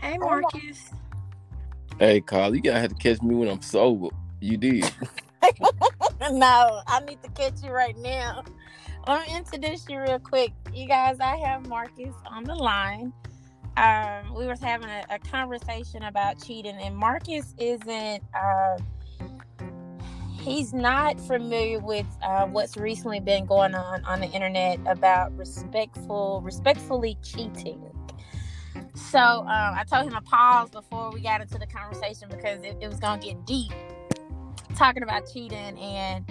Hey, Marcus. Hey, Carl, you gotta have to catch me when I'm sober. You did. no, I need to catch you right now. Let me introduce you real quick. You guys, I have Marcus on the line. Um, we were having a, a conversation about cheating, and Marcus isn't. Uh, he's not familiar with uh, what's recently been going on on the internet about respectful, respectfully cheating. So um, I told him to pause before we got into the conversation because it, it was gonna get deep, talking about cheating and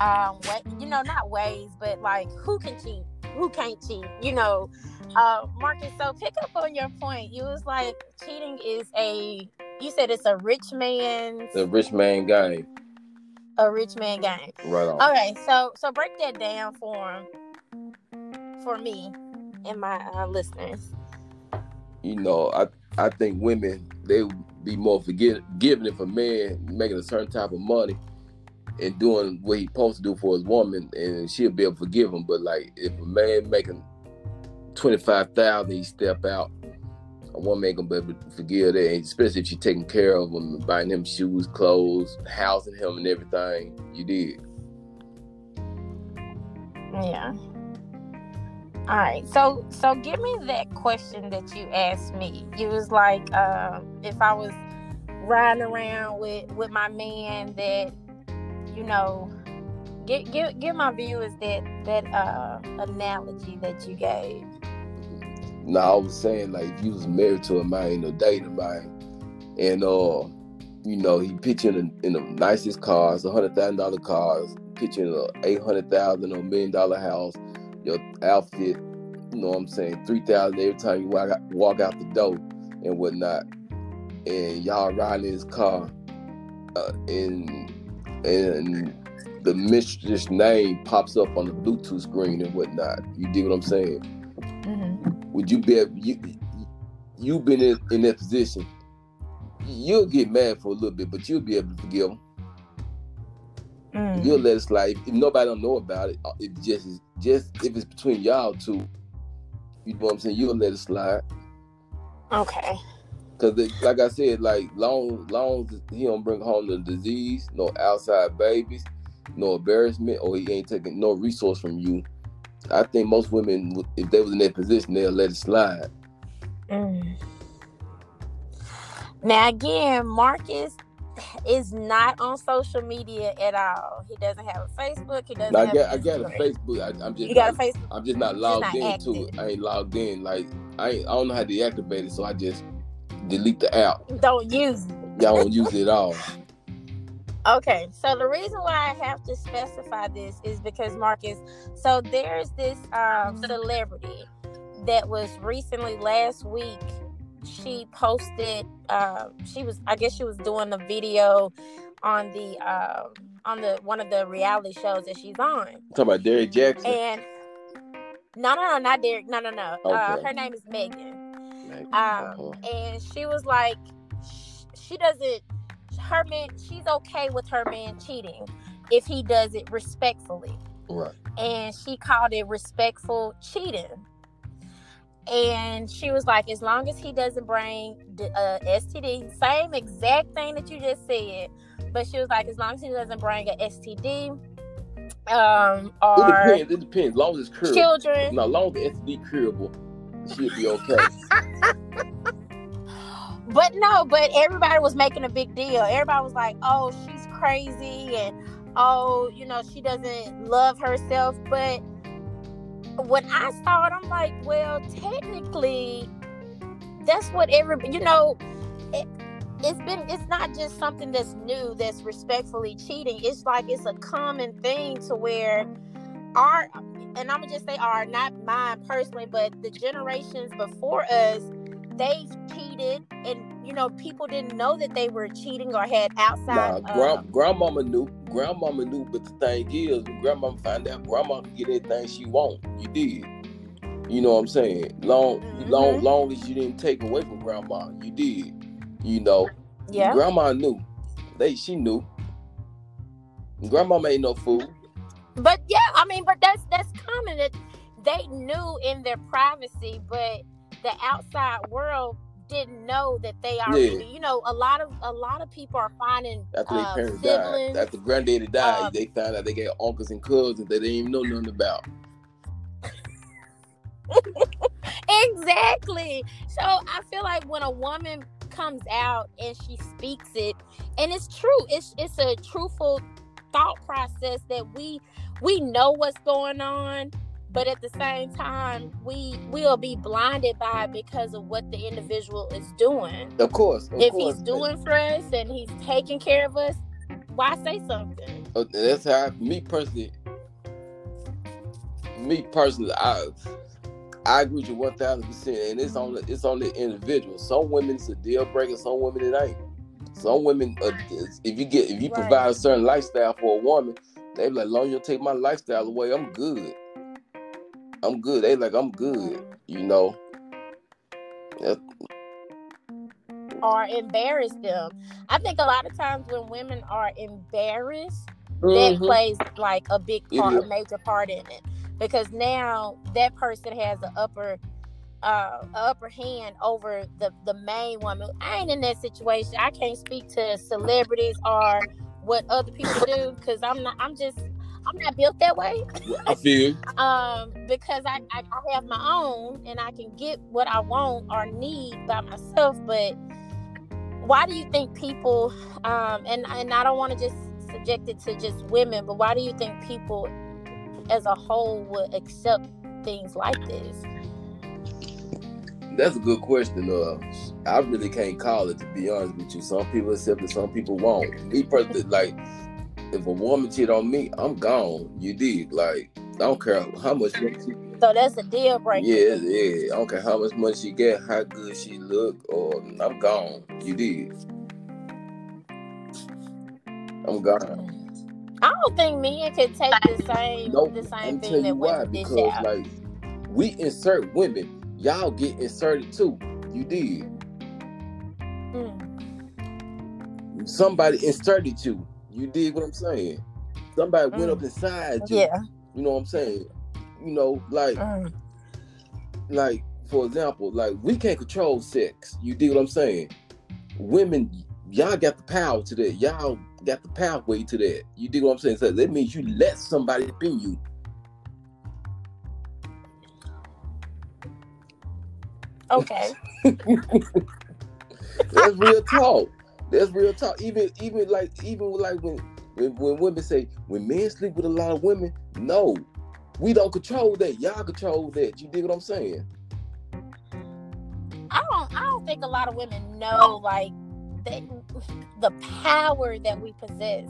um, what you know, not ways, but like who can cheat, who can't cheat. You know, uh, Marcus. So pick up on your point. You was like cheating is a. You said it's a rich man's. The rich man game. A rich man game. Right on. Okay, so so break that down for him, for me and my uh, listeners you know, I I think women they would be more forgiving if a man making a certain type of money and doing what he's supposed to do for his woman, and she'll be able to forgive him. But like if a man making twenty five thousand, he step out, a woman ain't gonna be able to forgive that, especially if she's taking care of him, buying him shoes, clothes, housing him, and everything. You did. Yeah. All right. So so give me that question that you asked me. It was like uh, if I was riding around with with my man that you know give give give my viewers that that uh analogy that you gave. No, I was saying like if you was married to a man or dating a man and uh you know, he pitching in, in the nicest cars, a hundred thousand dollar cars, pitching a eight hundred thousand or million dollar house, your outfit, you know what I'm saying, 3000 every time you walk out, walk out the door and whatnot. And y'all riding in his car uh, and, and the mistress name pops up on the Bluetooth screen and whatnot. You dig what I'm saying? Mm-hmm. Would you be you, you've been in, in that position, you'll get mad for a little bit, but you'll be able to forgive him. Mm. You'll let it slide. If nobody don't know about it, uh, it just just if it's between y'all two, you know what I'm saying, you'll let it slide. Okay. Cause like I said, like long long as he don't bring home the disease, no outside babies, no embarrassment, or he ain't taking no resource from you. I think most women, if they was in that position, they'll let it slide. Mm. Now again, Marcus is not on social media at all. He doesn't have a Facebook. He doesn't. I got, I got a Facebook. I, am just. You got not, a Facebook. I'm just not logged into it. I ain't logged in. Like I, I don't know how to deactivate it, so I just delete the app. Don't use it. Y'all don't use it at all. Okay, so the reason why I have to specify this is because Marcus. So there's this um, celebrity that was recently last week she posted uh, she was i guess she was doing the video on the uh, on the one of the reality shows that she's on. Talking about derrick jackson. And no no no not derrick no no no uh, okay. uh, her name is megan. Um, uh-huh. and she was like she doesn't her man she's okay with her man cheating if he does it respectfully. Right. And she called it respectful cheating and she was like, as long as he doesn't bring uh, STD, same exact thing that you just said, but she was like, as long as he doesn't bring an STD, um, or it depends. It depends. As long as it's curable. Children. No, as long as the STD curable, she'll be okay. but no, but everybody was making a big deal. Everybody was like, "Oh, she's crazy," and "Oh, you know, she doesn't love herself," but when I saw it, I'm like, well, technically, that's what every you know. It, it's been it's not just something that's new that's respectfully cheating it's like it's a common thing to where our and i'm gonna just say our not mine personally but the generations before us they've cheated and you know people didn't know that they were cheating or had outside nah, grand, grandmama knew grandmama knew but the thing is when grandmama find out grandma can get anything she want. You did. You know what i'm saying? Long mm-hmm. long long as you didn't take away from grandma you did. You know yeah. grandma knew. They she knew. Grandma made no food but yeah i mean but that's that's common that they knew in their privacy but the outside world didn't know that they already. Yeah. You know, a lot of a lot of people are finding after uh, their parents siblings, died, after granddaddy died, um, they found out they got uncles and cousins that they didn't even know nothing about. exactly. So I feel like when a woman comes out and she speaks it, and it's true. It's it's a truthful thought process that we we know what's going on but at the same time we will be blinded by it because of what the individual is doing of course of if course. he's doing for us and he's taking care of us why say something uh, that's how me personally me personally i I agree with you one thousand percent, and it's on the it's on the individual. Some women it's a deal breaker, some women it ain't. Some women, uh, if you get if you right. provide a certain lifestyle for a woman, they be like, long you take my lifestyle away, I'm good. I'm good. They like, I'm good. You know. Or embarrass them. I think a lot of times when women are embarrassed, mm-hmm. that plays like a big part, a major part in it, because now that person has an upper uh, upper hand over the the main woman. I ain't in that situation. I can't speak to celebrities or what other people do because I'm not. I'm just. I'm not built that way. I feel. um, because I, I, I have my own and I can get what I want or need by myself. But why do you think people? Um, and and I don't want to just subject it to just women, but why do you think people, as a whole, would accept things like this? That's a good question. Uh, I really can't call it to be honest with you. Some people accept it, some people won't. Me personally, like if a woman cheat on me, I'm gone. You did. Like I don't care how much money she So that's a deal breaker. Yeah, yeah. I don't care how much money she get, how good she look, or I'm gone. You did. I'm gone. I don't think men can take the same nope. the same I'm thing that why, because out. like we insert women y'all get inserted too. You did. Mm. Somebody inserted you. You did what I'm saying. Somebody mm. went up mm. inside you. Yeah. You know what I'm saying? You know, like, mm. like for example, like we can't control sex. You did what I'm saying? Women, y'all got the power to that. Y'all got the pathway to that. You did what I'm saying? So that means you let somebody up in you. Okay. That's real talk. That's real talk. Even even like even like when, when when women say when men sleep with a lot of women, no, we don't control that. Y'all control that. You dig what I'm saying? I don't. I don't think a lot of women know like that the power that we possess.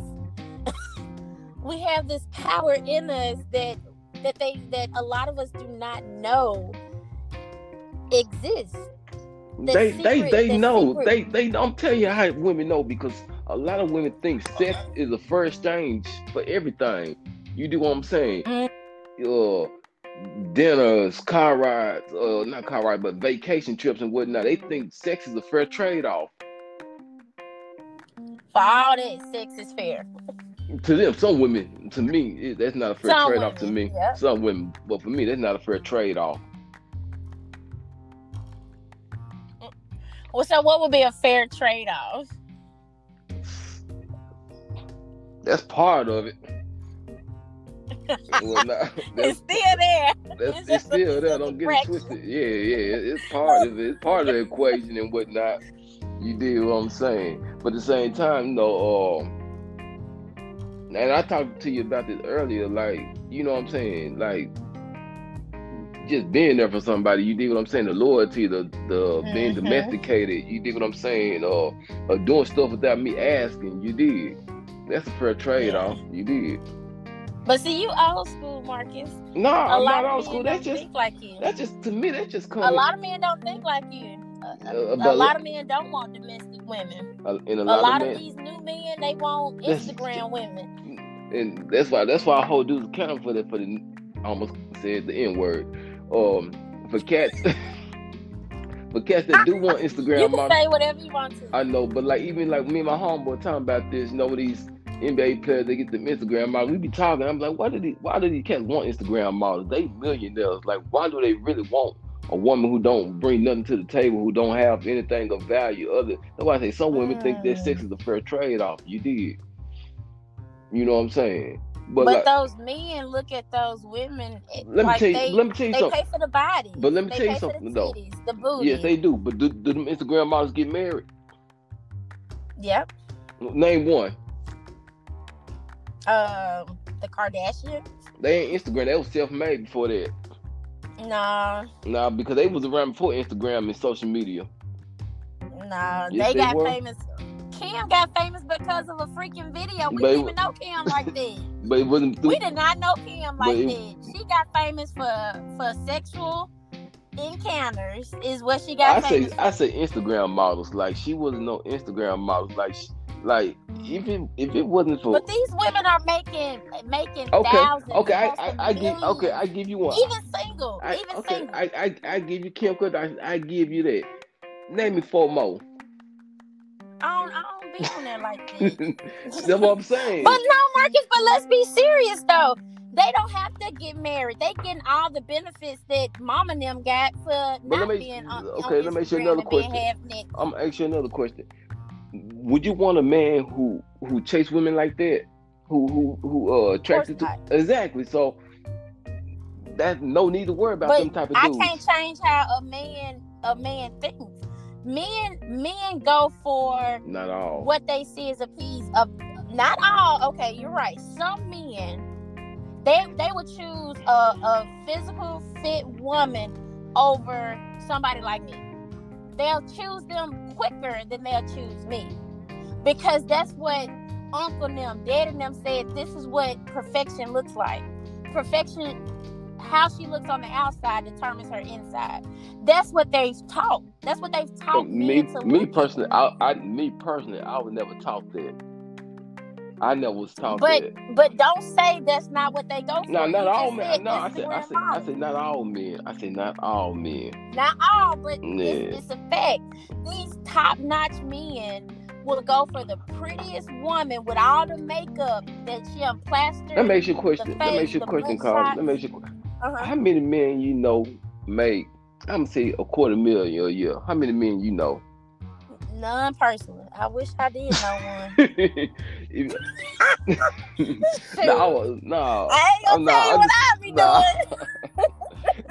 we have this power in us that that they that a lot of us do not know exists. The they secret, they they know secret. they they don't tell you how women know because a lot of women think sex is a first exchange for everything. You do what I'm saying? Mm. Uh, dinners, car rides, uh, not car rides, but vacation trips and whatnot. They think sex is a fair trade off. For all that, sex is fair. To them, some women, to me, that's not a fair trade off to me. Yep. Some women, but for me, that's not a fair trade off. Well, so what would be a fair trade off? That's part of it. well, nah, it's still there. That's, it's, it's still there. Don't get it twisted. Yeah, yeah. It's part of it. It's part of the equation and whatnot. You did what I'm saying. But at the same time, you know, um, and I talked to you about this earlier, like, you know what I'm saying? Like, just being there for somebody. You dig what I'm saying? The loyalty, the the mm-hmm. being domesticated. You dig what I'm saying? Or, or doing stuff without me asking. You did. That's a fair trade yeah. off. You did. But see, you old school, Marcus. No, a I'm not old school. That's just like you. That's just to me. That's just coming. A lot of men don't think like you. A, a, uh, a lot of men don't want domestic women. Uh, and a lot, lot of, of, these new men, they want Instagram women. And that's why that's why I hold dudes accountable for the for the almost said the N word um for cats for cats that do want Instagram you can models, say whatever you want to. I know, but like even like me and my homeboy talking about this, you know, these NBA players they get them Instagram models. We be talking. I'm like, why did he, why do these cats want Instagram models? They millionaires. Like, why do they really want a woman who don't bring nothing to the table, who don't have anything of value. Other that's why I say some women mm. think that sex is a fair trade off. You did. You know what I'm saying? But, but like, those men look at those women. Eh, let like me tell you. They, let me tell you they something. They pay for the body. But let me they tell you something the though. The booty. Yes, they do. But do, do them Instagram models get married? Yep. Name one. Um, the Kardashians. They ain't Instagram. They was self-made before that. Nah. Nah, because they was around before Instagram and social media. Nah, yes, they, they, got were. famous. Kim got famous because of a freaking video. We but didn't even know Kim like that. But it wasn't. Through, we did not know Kim like it, that. She got famous for for sexual encounters. Is what she got. I say for. I say Instagram models. Like she wasn't no Instagram models. Like she, like if it if it wasn't for but these women are making making okay thousands, okay I, I, I give okay I give you one even single I, even okay single. I, I I give you Kim Kardashian I, I give you that name me four more be on there like that that's what I'm saying but no Marcus but let's be serious though they don't have to get married. They getting all the benefits that mom and them got for but not me, being on. Okay, on let me ask you another question. I'm gonna ask you another question would you want a man who who chase women like that? Who who who uh attracted to exactly? So that's no need to worry about but them type of dudes. I can't change how a man a man thinks. Men men go for not all what they see as a piece of not all. Okay, you're right. Some men they they would choose a, a physical fit woman over somebody like me they'll choose them quicker than they'll choose me. Because that's what Uncle them, Dad and them said this is what perfection looks like. Perfection, how she looks on the outside determines her inside. That's what they've taught. That's what they've taught me. Me, me personally, I, I, me personally, I would never talk that. I never was taught but, that. But don't say that's not what they go for. No, not all men. No, I said, I said, I said, not all men. I said, not all men. Not all, but yeah. it's, it's a fact. These top-notch men will go for the prettiest woman with all the makeup that she unplastered. That makes you question. Face, that makes you question, Carl. That makes you. Uh-huh. How many men you know make? I'm gonna say a quarter million a year. How many men you know? None personally. I wish I did know one. no, no. I ain't gonna tell you what I be nah. doing.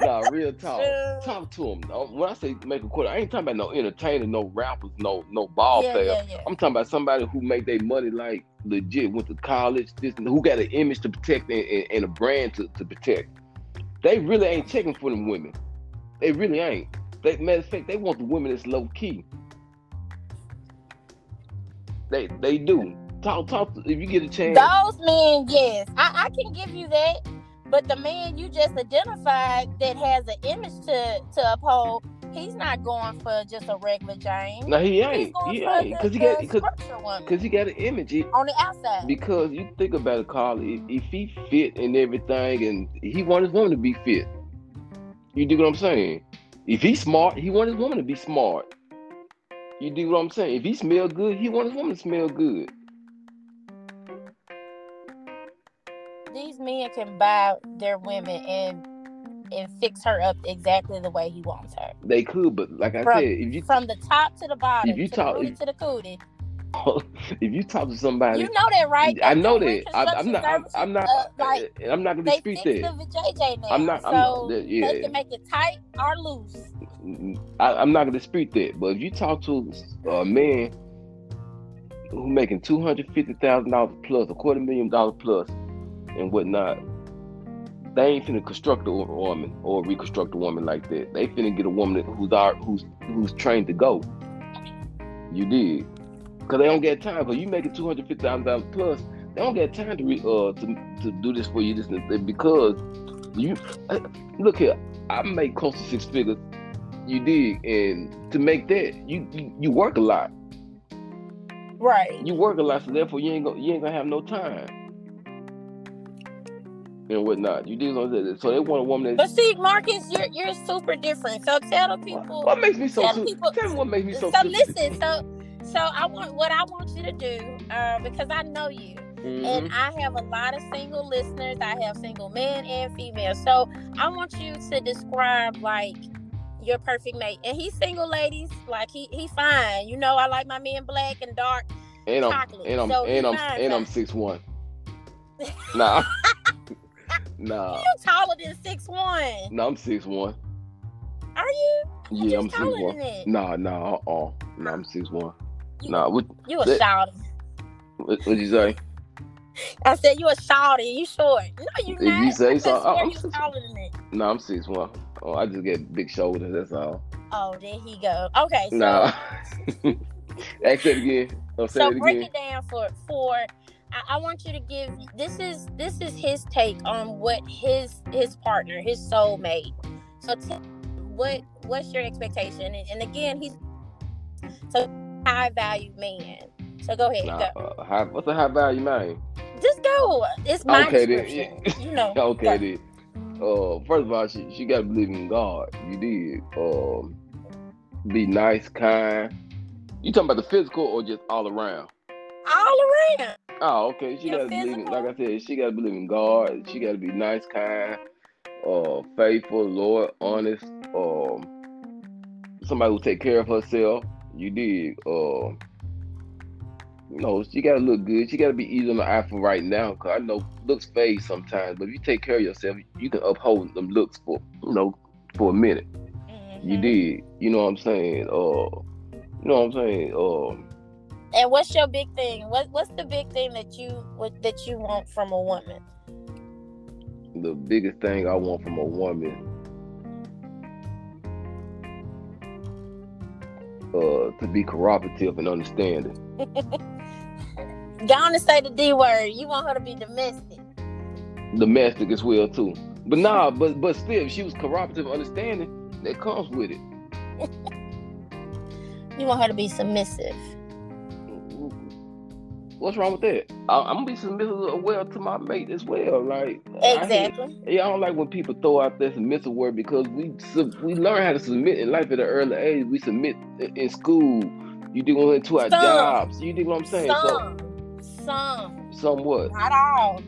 nah, real talk. Talk to him. When I say make a quarter, I ain't talking about no entertainer, no rappers, no no ball yeah, player. Yeah, yeah. I'm talking about somebody who make their money like legit, went to college, this who got an image to protect and, and, and a brand to, to protect. They really ain't checking for them women. They really ain't. They matter of fact, they want the women that's low key. They they do. Talk talk if you get a chance. Those men, yes, I, I can give you that. But the man you just identified that has an image to to uphold, he's not going for just a regular James. No, he ain't. He ain't because he got because he got an image he, on the outside. Because you think about it, Carl, if, if he fit and everything, and he want his woman to be fit. You do what I'm saying? If he's smart, he want his woman to be smart. You do what I'm saying? If he smell good, he want his woman to smell good. These men can buy their women and and fix her up exactly the way he wants her. They could, but like I from, said, if you from the top to the bottom, if you talk to the cootie. if you talk to somebody, you know that, right? I know that. I, am not. I'm, I'm not. Uh, like I'm not gonna dispute that. JJ now, I'm not. So I'm not, yeah. They can make it tight or loose. I, am not gonna dispute that. But if you talk to a man who making two hundred fifty thousand dollars plus, a quarter million dollars plus, and whatnot, they ain't finna construct a woman or reconstruct a woman like that. They finna get a woman who's who's who's trained to go. You did, cause they don't get time. Cause you making two hundred fifty thousand dollars plus, they don't get time to re, uh to to do this for you. This because you uh, look here. I make close to six figures you did, and to make that, you, you you work a lot. Right. You work a lot, so therefore you ain't gonna you ain't gonna have no time and whatnot. You did so they want a woman that. But see, Marcus, you're you're super different. So tell the people. What makes me so? Tell, people, tell me what makes me so. So listen, so so I want what I want you to do uh, because I know you. Mm-hmm. And I have a lot of single listeners. I have single men and female. So I want you to describe like your perfect mate. And he's single, ladies. Like he he fine. You know, I like my men black and dark. And I'm chocolate. and I'm So and I'm fine, and I'm six one. Nah. Nah. You taller than six one. No, I'm six one. Are you? Yeah, I'm six one. Nah, nah, uh uh. Nah, I'm six one. You- Nah, what You a shawty. what what'd you say? I said you a shawty. You short. No, you If not. you say I so, swear I'm six- taller than that. Nah, I'm six one. Oh, I just get big shoulders, that's all. Oh, there he go. Okay, so Nah. Ask that again. Say so that break it down for for I, I want you to give this is this is his take on what his his partner his soulmate so me what what's your expectation and, and again he's so high value man so go ahead Nah, go uh, high, what's a high value man? just go it's my Okay, then. you know okay go. then. Uh, first of all, she she got to believe in God. You did. Um, be nice, kind. You talking about the physical or just all around? All around Oh, okay. She got to believe in, like I said, she got to believe in God. She got to be nice, kind, uh, faithful, loyal, honest. Um, somebody who take care of herself. You did. Uh, you know, she got to look good. She got to be easy on the eye for right now. Cause I know looks fade sometimes, but if you take care of yourself, you can uphold them looks for you know for a minute. You Mhm. did. You know what I'm saying? Uh, you know what I'm saying? Um. And what's your big thing what what's the big thing that you what, that you want from a woman the biggest thing I want from a woman uh to be cooperative and understanding. Go on say the D word. You want her to be domestic. Domestic as well too. But nah, but but still if she was cooperative and understanding, that comes with it. You want her to be submissive. What's wrong with that? I, I'm gonna be submissive as well to my mate as well. Like I Exactly. Yeah, I don't like when people throw out that submissive word because we sub- we learn how to submit in life at an early age. We submit in school. You do it to our Some. jobs. You dig what I'm saying? Some. Some. So somewhat. Not all.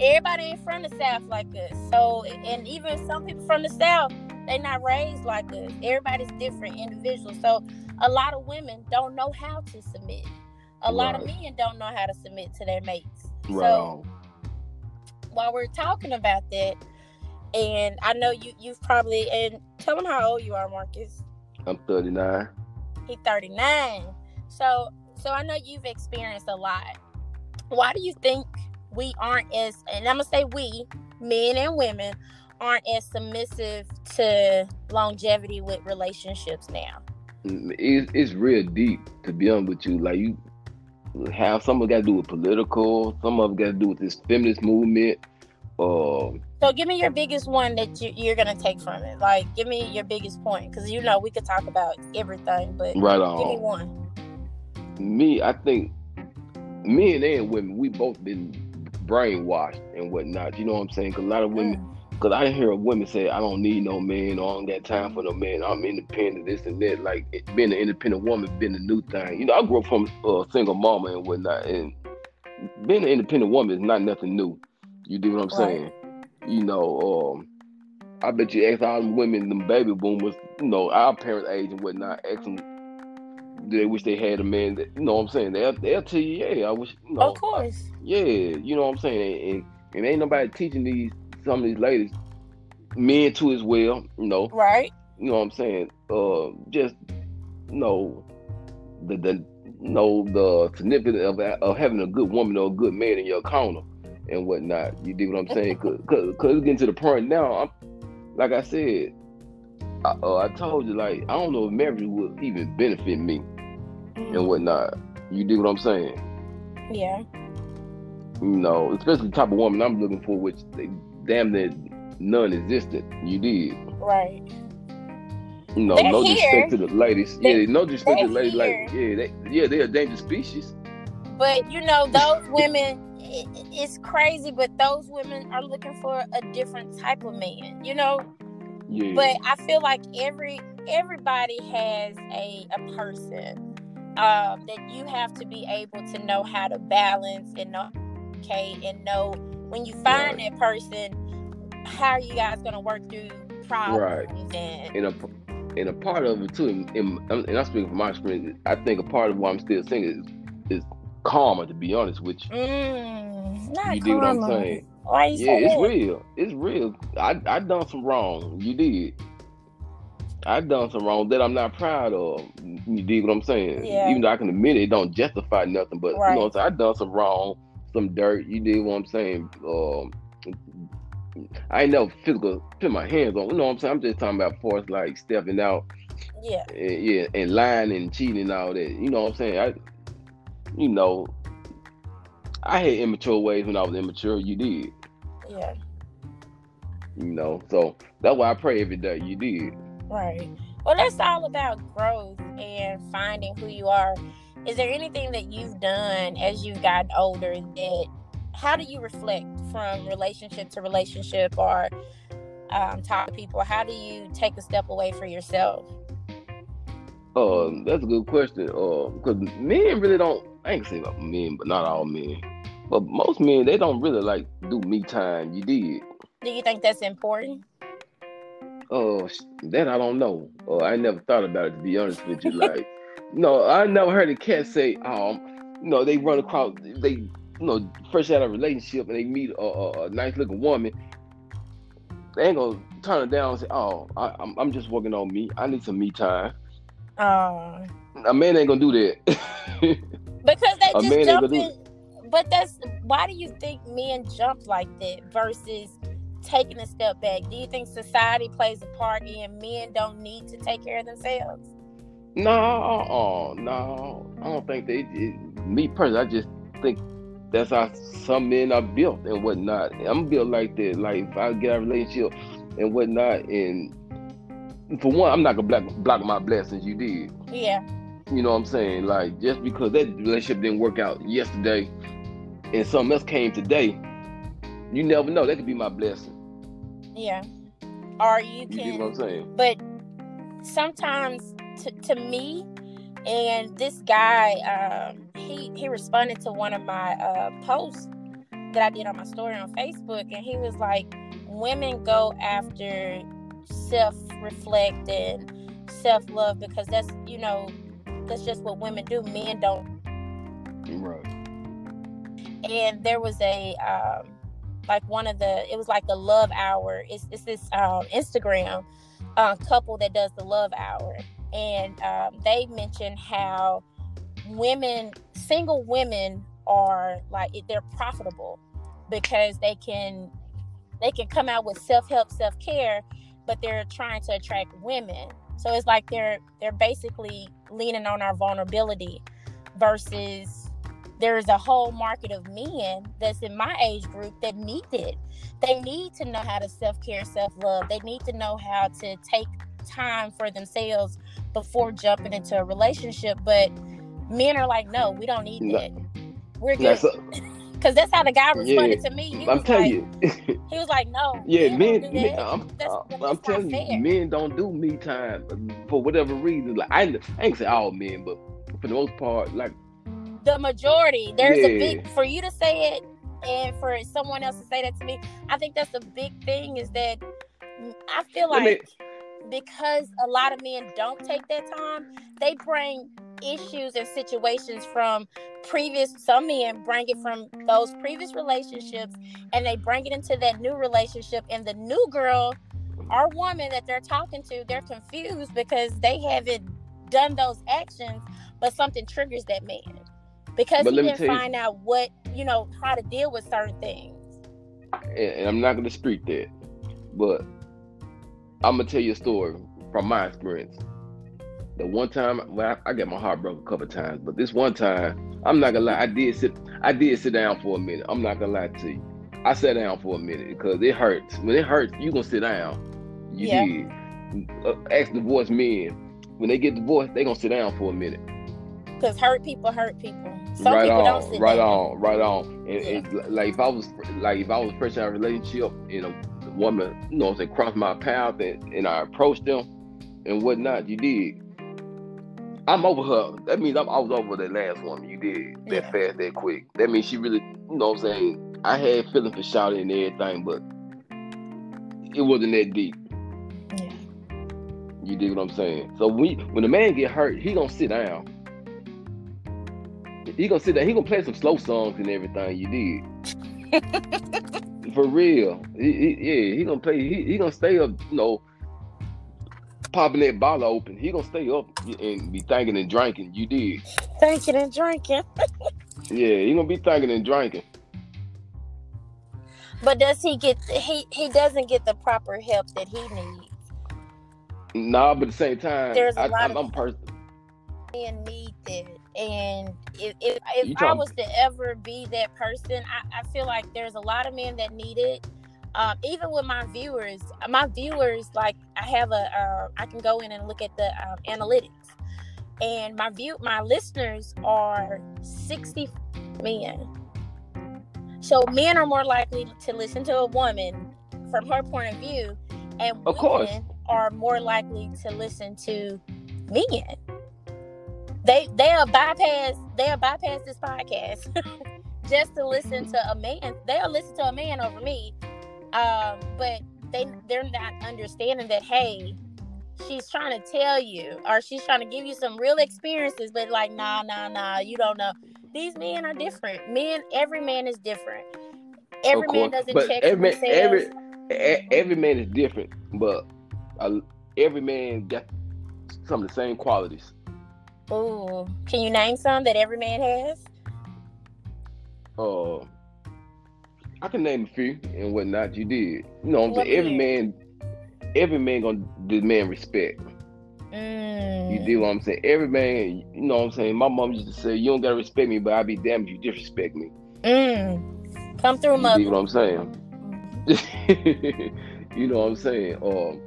Everybody ain't from the South like us. So, and even some people from the South, they not raised like us. Everybody's different individuals. So, a lot of women don't know how to submit. A lot of men don't know how to submit to their mates. Right So, while we're talking about that, and I know you you've probably and tell them how old you are, Marcus. I'm 39. He's 39. So so I know you've experienced a lot. Why do you think we aren't as and I'm gonna say we, men and women, aren't as submissive to longevity with relationships now? Mm, It's, it's real deep, to be honest with you. Like, you have some of it got to do with political, some of it got to do with this feminist movement. Uh, So give me your biggest one that you, you're gonna take from it. Like, give me your biggest point, because you know we could talk about everything, but right give me on. one. Me, I think men and women, we both been brainwashed and whatnot. You know what I'm saying? 'Cause a lot of women, Mm. Because I hear a women say, I don't need no man, or I don't got time for no man, I'm independent, this and that. Like, it- being an independent woman been a new thing. You know, I grew up from a single mama and whatnot, and being an independent woman is not nothing new. You do what I'm Right. saying? You know, um, I bet you ask all them women, them baby boomers, you know, our parents' age and whatnot, ask them, do they wish they had a man that, you know what I'm saying? They'll, they'll tell you, yeah, I wish, you know. Of course. Yeah, you know what I'm saying? And, and ain't nobody teaching these, some of these ladies, men too as well, you know, Right. you know what I'm saying? Uh, just, you know, the, the, you know, the significance of, of having a good woman or a good man in your corner and whatnot. You dig what I'm saying? Cause, cause, cause it's getting to the point now, I'm, like I said, I, uh, I told you, like, I don't know if marriage would even benefit me and whatnot. You dig what I'm saying? Yeah. You know, especially the type of woman I'm looking for, which they damn near non-existent. You did. Right. You know, They're no here. disrespect to the ladies. They- yeah, no disrespect to the ladies. Like, yeah, they, yeah, they're a dangerous species. But you know, those women, i- i- it's crazy, but those women are looking for a different type of man, you know. Yeah, But I feel like every everybody has a a person um, that you have to be able to know how to balance and know, okay, and know when you find that person, how are you guys gonna work through problems Right. and in a and a part of it too, and, and I'm speaking from my experience. I think a part of why I'm still single is, is karma. To be honest with you, mm, not you dig what I'm saying? Why you Yeah, it's that? real. It's real. I I done some wrong. You did. I done some wrong that I'm not proud of. You dig what I'm saying? Yeah. Even though I can admit it, it don't justify nothing. But you know, what I'm saying? I done some wrong, some dirt. You did what I'm saying? Um, I ain't never physical put my hands on. You know what I'm saying? I'm just talking about force like stepping out, Yeah, and, yeah, and lying and cheating and all that. You know what I'm saying? I, you know, I had immature ways when I was immature. You did. yeah, You know, so that's why I pray every day. You did. right. Well, that's all about growth and finding who you are. Is there anything that you've done as you've gotten older that how do you reflect from relationship to relationship or um, talk to people? How do you take a step away for yourself? Um, that's a good question. Uh, because men really don't. I ain't gonna say about men, but not all men. But most men, they don't really like do me time. You did. Do you think that's important? Uh, that I don't know. Uh, I never thought about it to be honest with you. Like, no, I never heard a cat say, um, you know, they run across, they, you know, fresh out of a relationship and they meet a, a, a nice looking woman. They ain't gonna turn it down and say, oh, I, I'm, I'm just working on me. I need some me time. Um, A man ain't gonna do that. because they just man jump in. But that's why do you think men jump like that versus taking a step back? Do you think society plays a part in men don't need to take care of themselves? No, no, I don't think they. It, me personally, I just think that's how some men are built and whatnot. I'm built like that. Like if I get a relationship and whatnot, and for one, I'm not gonna block, block my blessings. You did, Yeah, you know what I'm saying? Like just because that relationship didn't work out yesterday, and something else came today, you never know. That could be my blessing. yeah. Or you You get what I'm saying? but sometimes to, to me, and this guy, um, he he responded to one of my uh, posts that I did on my story on Facebook, and he was like, "Women go after self reflect and self love because that's you know that's just what women do. Men don't." Right. And there was a um, like one of the it was like the love hour. It's it's this um, Instagram uh, couple that does the love hour, and um, they mentioned how women, single women, are like they're profitable because they can they can come out with self help, self care, but they're trying to attract women. So it's like they're they're basically leaning on our vulnerability versus there's a whole market of men that's in my age group that need it. They need to know how to self care, self love. They need to know how to take time for themselves before jumping into a relationship. But men are like, no, we don't need No. that. We're good. Because that's how the guy responded Yeah. to me. He I'm was telling like, you. he was like, no. Yeah, men men. don't do men. I'm, That's- that's I'm telling fair. you, men don't do me time for whatever reason. Like I, ain't- I ain't say all men, but for the most part, like the majority. There's a big for you to say it and for someone else to say that to me. I think that's a big thing. Is that mm, I feel Let me- like because a lot of men don't take that time, they bring issues and situations from previous. Some men bring it from those previous relationships, and they bring it into that new relationship. And the new girl or woman that they're talking to, they're confused because they haven't done those actions, but something triggers that man because But he didn't tell you- find out what you know how to deal with certain things. and, and I'm not gonna speak that, but I'm gonna tell you a story from my experience. The one time, well, I, I got my heart broken a couple times, but this one time, I'm not gonna lie, I did sit, I did sit down for a minute. I'm not gonna lie to you, I sat down for a minute because it hurts. When it hurts, you gonna sit down. You Yeah. did. Uh, ask divorced men when they get divorced, they gonna sit down for a minute. Because hurt people hurt people. Some right people on, don't sit right down. on, right on. And Yeah. it's li- like if I was like if I was fresh out of a relationship you a woman, you know, say crossed my path and, and I approached them and whatnot, you did. I'm over her. That means I'm, I was over that last woman. You did that Yeah. fast, that quick. That means she really, you know, what I'm saying I had feelings for shouting and everything, but it wasn't that deep. Yeah. You dig what I'm saying? So when when the man get hurt, he gonna sit down. He gonna sit down. He gonna play some slow songs and everything. You did. For real. He, he, yeah, he gonna play. He, he gonna stay up. You know, popping that bottle open. He gonna stay up and be thinking and drinking. You did. Thinking and drinking. yeah, he gonna be thinking and drinking. But does he get he he doesn't get the proper help that he needs? Nah, but at the same time, there's a I, lot I'm, of I'm person. men need that. And if if, if I was to ever be that person, I, I feel like there's a lot of men that need it. Um, even with my viewers, my viewers like I have a uh, I can go in and look at the um, analytics, and my view my listeners are sixty men. So men are more likely to listen to a woman from her point of view, and of course. are more likely to listen to men. They they'll bypass they'll bypass this podcast just to listen to a man. They'll listen to a man over me, um, but they they're not understanding that hey, she's trying to tell you or she's trying to give you some real experiences, but like nah nah nah, you don't know. These men are different. Men, every man is different. Every man doesn't but check every, themselves. every every man is different, but uh, every man got some of the same qualities. Ooh, can you name some that every man has? Uh, I can name a few and whatnot. You did, you know, What every man? man, every man gonna demand respect. Mm. You do what I'm saying? Every man, you know what I'm saying? My mom used to say, You don't gotta respect me, but I'll be damned if you disrespect me. Mm. Come through, You mother. dig what I'm saying? you know what I'm saying? Um,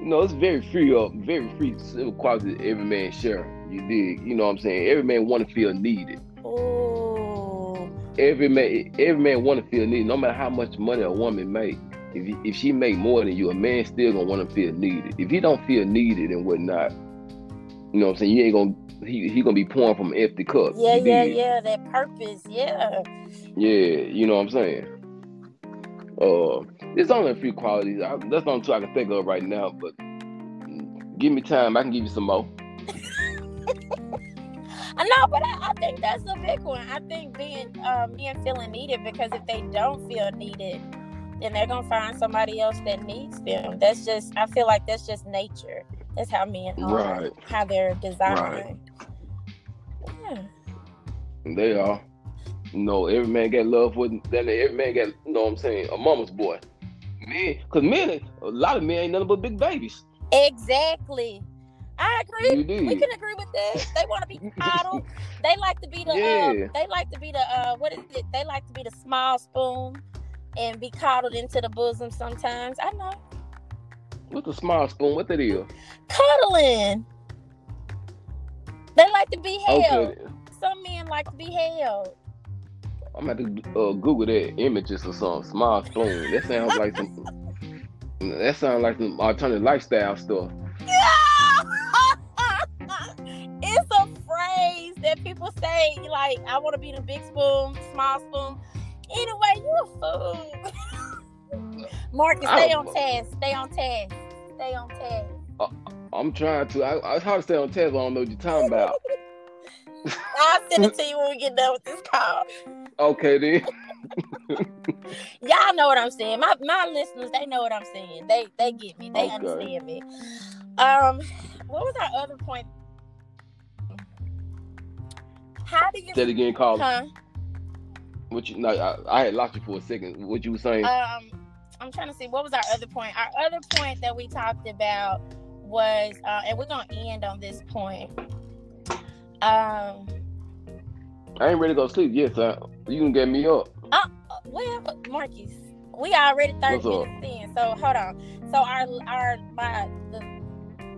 you know, it's very free up, very free civil quality every man share. You dig? You know what I'm saying? Every man wanna feel needed. Ooh. Every man every man wanna feel needed, no matter how much money a woman make. If, if she make more than you, a man still gonna want to feel needed. If he don't feel needed and whatnot, you know what I'm saying? You ain't gonna he, he gonna be pouring from an empty cup. Yeah, yeah, dig? yeah. That purpose. Yeah. Yeah, you know what I'm saying? Uh, there's only a few qualities. I, that's the only two I can think of right now. But give me time, I can give you some more. I know, but I, I think that's a big one. I think being um being feeling needed because if they don't feel needed, then they're gonna find somebody else that needs them. That's just I feel like that's just nature. That's how men are, Right. how they're designed. Right. Yeah. They are. You know, every man got love for then every man got, you know what I'm saying, a mama's boy. Men, cause men, a lot of men ain't nothing but big babies. Exactly. I agree. We can agree with that. They want to be coddled. They like to be the. Yeah. Um, they like to be the. Uh, what is it? They like to be the small spoon, and be coddled into the bosom. Sometimes I know. What's a small spoon? What that is? Cuddling. They like to be held. Okay. Some men like to be held. I'm gonna have to uh, Google that images or something. Small spoon. That sounds like some. That sounds like some alternative lifestyle stuff. People say, like, I want to be the big spoon, small spoon. Anyway, you a fool. Marcus, stay on task. Stay on task. Stay on task. I'm trying to. I, I it's hard to stay on task. I don't know what you're talking about. I'll send it to you when we get done with this call. Okay then. Y'all know what I'm saying. My my listeners, they know what I'm saying. They they get me. They Okay. understand me. Um, what was our other point? How do you? Say it again, Carl. Huh? What you? No, I, I had lost you for a second. What you were saying? Um, I'm trying to see what was our other point. Our other point that we talked about was, uh, and we're gonna end on this point. Um, I ain't ready to go to sleep yet, so you can get me up. uh, well, Marcus, we already 30 What's up? minutes in, so hold on. So our our my the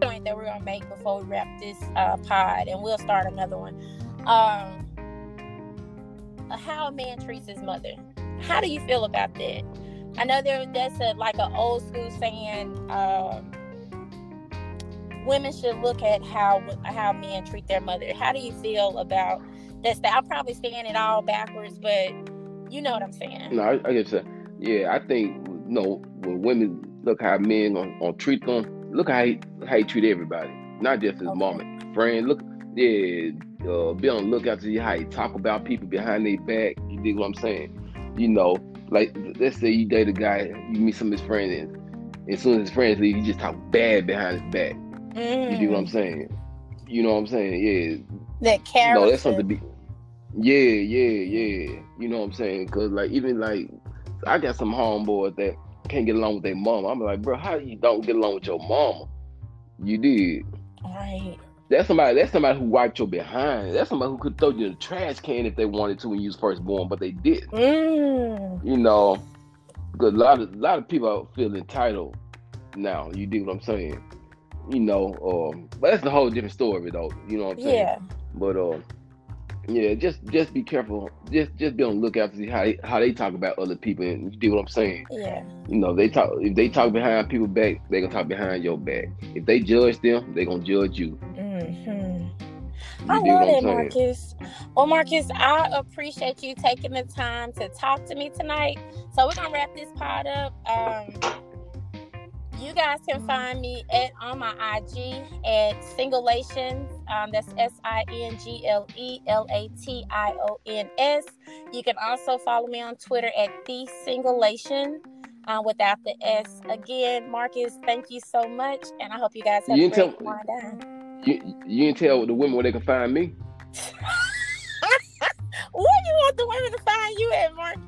point that we're gonna make before we wrap this uh, pod, and we'll start another one. Um, how a man treats his mother. How do you feel about that? I know there that's a like an old school saying. Um, women should look at how how men treat their mother. How do you feel about that? I'm probably saying it all backwards, but you know what I'm saying. No, I, I get you. Yeah, I think you know when women look how men gonna, gonna treat them, look how he how he treat everybody, not just his Okay. mama, friend. Look, yeah, uh, be on the lookout to see how you talk about people behind their back. You dig what I'm saying? You know, like let's say you date a guy, you meet some of his friends, and as soon as his friends leave, you just talk bad behind his back. You dig what I'm Mm, saying? You know what I'm saying? Yeah, that you character. know that's something to be. Yeah, yeah, yeah. You know what I'm saying? Cause like even like I got some homeboys that can't get along with their mama. I'm like, bro, how you don't get along with your mama? You did. Right. That's somebody. That's somebody who wiped your behind. That's somebody who could throw you in the trash can if they wanted to when you was first born, but they didn't. Mm, You know, because a lot of a lot of people feel entitled now. You dig what I'm saying? You know, um, but that's a whole different story, though. You know what I'm saying? yeah. But uh, yeah, just just be careful. Just just be on the lookout to see how they, how they talk about other people. And you dig what I'm saying? Yeah. You know, they talk if they talk behind people back, they gonna talk behind your back. If they judge them, they gonna judge you. hmm You I love it, Marcus. Well, Marcus, I appreciate you taking the time to talk to me tonight. So we're gonna wrap this pod up. Um, you guys can find me at on my IG at Singlelations. Um, that's S I N G L E L A T I O N S. You can also follow me on Twitter at the Singlelation. Uh, without the S. Again, Marcus, thank you so much, and I hope you guys have You a great tell- down. You you didn't tell the women where they can find me. Where you want the women to find you at, Marcus?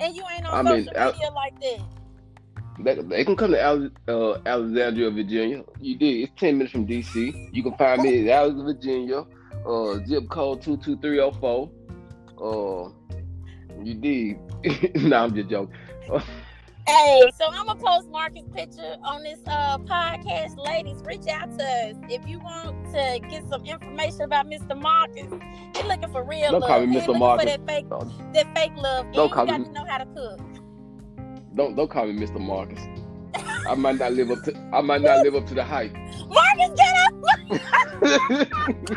And you ain't on I mean, social I- media like that. They, they can come to Ale- uh, Alexandria, Virginia. You did. It's ten minutes from DC. You can find me in Alexandria, Virginia. Uh, zip code two two three zero four. Uh, you did. nah, I'm just joking. Hey, so I'm gonna post Marcus' picture on this uh podcast. Ladies, reach out to us if you want to get some information about Mr. Marcus. You're looking for real Don't love. call me Mr. Marcus. For that fake, that fake love. Don't and call you got me- to know how to cook. Don't don't call me Mr. Marcus. I might not live up to I might not live up to the hype. Marcus, get up!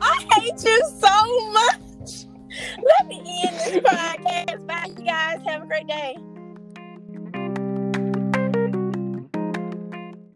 I hate you so much. Let me end this podcast. Bye, you guys. Have a great day.